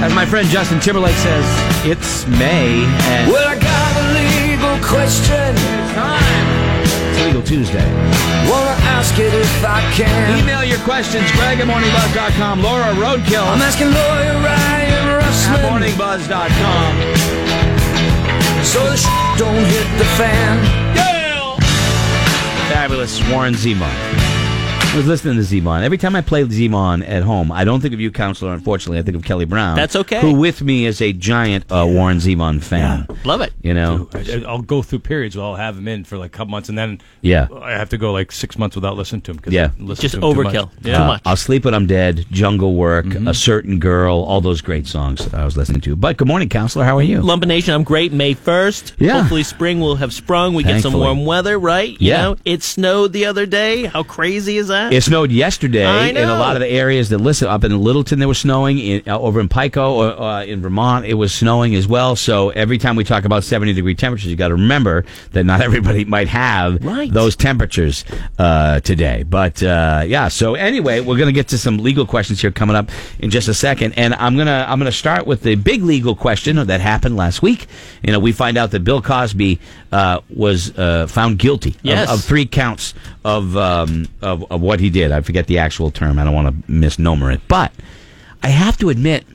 As my friend Justin Timberlake says, it's May and Well, I got a legal question. it's time. It's Legal Tuesday. Wanna ask it if I can. Email your questions, Greg at morningbuzz.com, Laura Roadkill. I'm asking lawyer Ryan at Russell. morningbuzz.com. So the sh- don't hit the fan. Yeah! Fabulous Warren Zevon. I was listening to Zevon. Every time I play Zevon at home, I don't think of you, counselor. Unfortunately, I think of Kelly Brown. That's okay. Who, with me, is a giant uh, Warren Zevon fan. Love it. You know, I- I'll go through periods where I'll have him in for like a couple months, and then Yeah. I have to go like six months without listening to him. Cause Yeah. I listen Just to him too much. overkill. Yeah. Too Uh, much. I'll sleep when I'm dead. Jungle Work, Mm-hmm. A Certain Girl, all those great songs I was listening to. But good morning, counselor. How are you? Lumpination, I'm great. May 1st. Yeah. Hopefully spring will have sprung. We get some warm weather, right? You Yeah. know, it snowed the other day. How crazy is that? It snowed yesterday in a lot of the areas that listen up in Littleton. There was snowing in, uh, over in Pico or uh, in Vermont. It was snowing as well. So every time we talk about seventy degree temperatures, you got to remember that not everybody might have Right. those temperatures uh, today. But uh, yeah. So anyway, we're going to get to some legal questions here coming up in just a second, and I'm gonna I'm gonna start with the big legal question that happened last week. You know, we find out that Bill Cosby uh, was uh, found guilty of- of three counts of, um, of of what he did. I forget the actual term. I don't want to misnomer it, but I have to admit,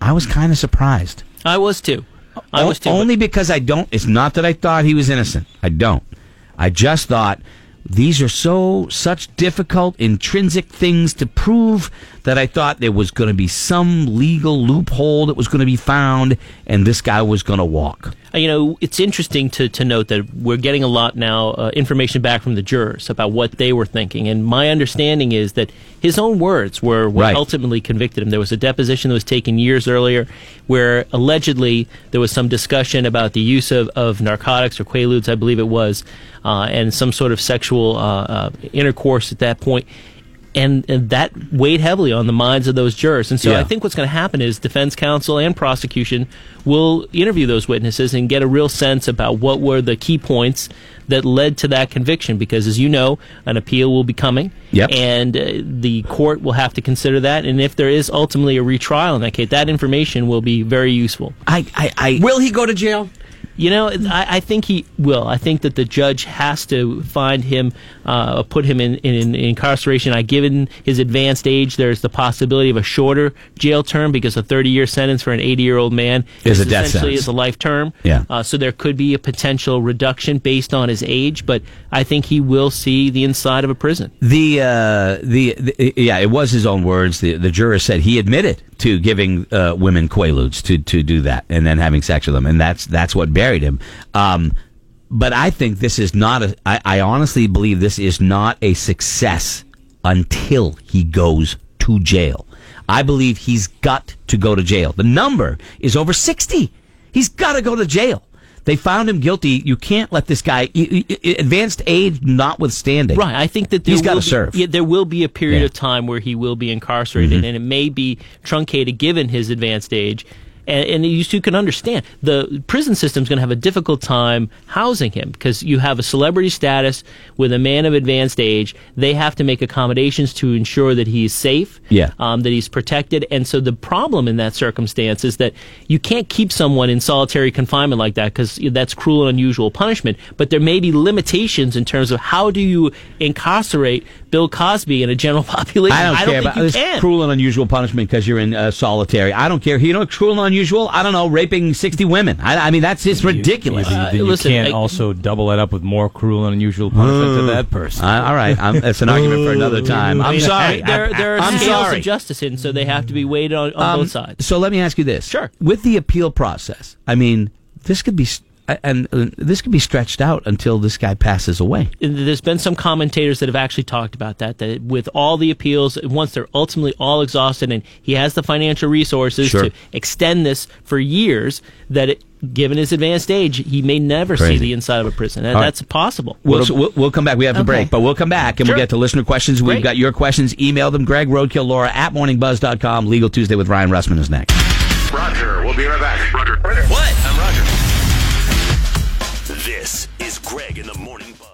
I was kind of surprised. I was too. I was too. Only because I don't. It's not that I thought he was innocent. I don't. I just thought these are so such difficult intrinsic things to prove that I thought there was going to be some legal loophole that was going to be found, and this guy was going to walk. Uh, you know, it's interesting to, to note that we're getting a lot now uh, information back from the jurors about what they were thinking. And my understanding is that his own words were what Right. ultimately convicted him. There was a deposition that was taken years earlier where allegedly there was some discussion about the use of, of narcotics or quaaludes, I believe it was, uh, and some sort of sexual uh, uh, intercourse at that point. And, and that weighed heavily on the minds of those jurors. And so Yeah. I think what's going to happen is defense counsel and prosecution will interview those witnesses and get a real sense about what were the key points that led to that conviction. Because as you know, an appeal will be coming, Yep. and uh, the court will have to consider that. And if there is ultimately a retrial in that case, that information will be very useful. I, I, I Will he go to jail? You know, I, I think he will. I think that the judge has to find him, uh, put him in, in, in incarceration. I given his advanced age, there's the possibility of a shorter jail term because a 30 year sentence for an 80 year old man Is a death essentially sentence. is a life term. Yeah. Uh, so there could be a potential reduction based on his age, but I think he will see the inside of a prison. The, uh, the the yeah, it was his own words. The the juror said he admitted to giving uh, women quaaludes to to do that and then having sex with them, and that's that's what buried him. Um, but I think this is not a. I, I honestly believe this is not a success until he goes to jail. I believe he's got to go to jail. The number is over sixty. He's got to go to jail. They found him guilty. You can't let this guy, advanced age notwithstanding. Right. I think that there He's will be- serve. Yeah, there will be a period Yeah. of time where he will be incarcerated, mm-hmm. and it may be truncated given his advanced age. And, and you two can understand the prison system is going to have a difficult time housing him because you have a celebrity status with a man of advanced age. They have to make accommodations to ensure that he's safe, Yeah. um, that he's protected. And so the problem in that circumstance is that you can't keep someone in solitary confinement like that because that's cruel and unusual punishment. But there may be limitations in terms of how do you incarcerate Bill Cosby in a general population. I don't care think about you this can. cruel and unusual punishment because you're in uh, solitary. I don't care. You know, cruel and unusual. I don't know, raping sixty women. I, I mean, that's just ridiculous. Maybe Uh, you listen, can't I- also double it up with more cruel and unusual punishment to that person. Uh, all right, I'm, that's an argument for another time. I I'm sorry. There, there are I'm scales sorry. of justice in, so they have to be weighed on, on Um, both sides. So let me ask you this: Sure. with the appeal process, I mean, this could be s- and uh, this could be stretched out until this guy passes away. there's been some commentators that have actually talked about that that with all the appeals once they're ultimately all exhausted and he has the financial resources Sure. to extend this for years that it, given his advanced age he may never see the inside of a prison and All right. that's possible We'll, so we'll, we'll come back. We have to Okay. break, but we'll come back and Sure. we'll get to listener questions. We've Great. got your questions. Email them. Greg Roadkill Laura at morningbuzz.com. Legal Tuesday with Ryan Russman is next. Roger, we'll be right back. Roger. What? I'm Roger. This is Greg in the Morning Buzz.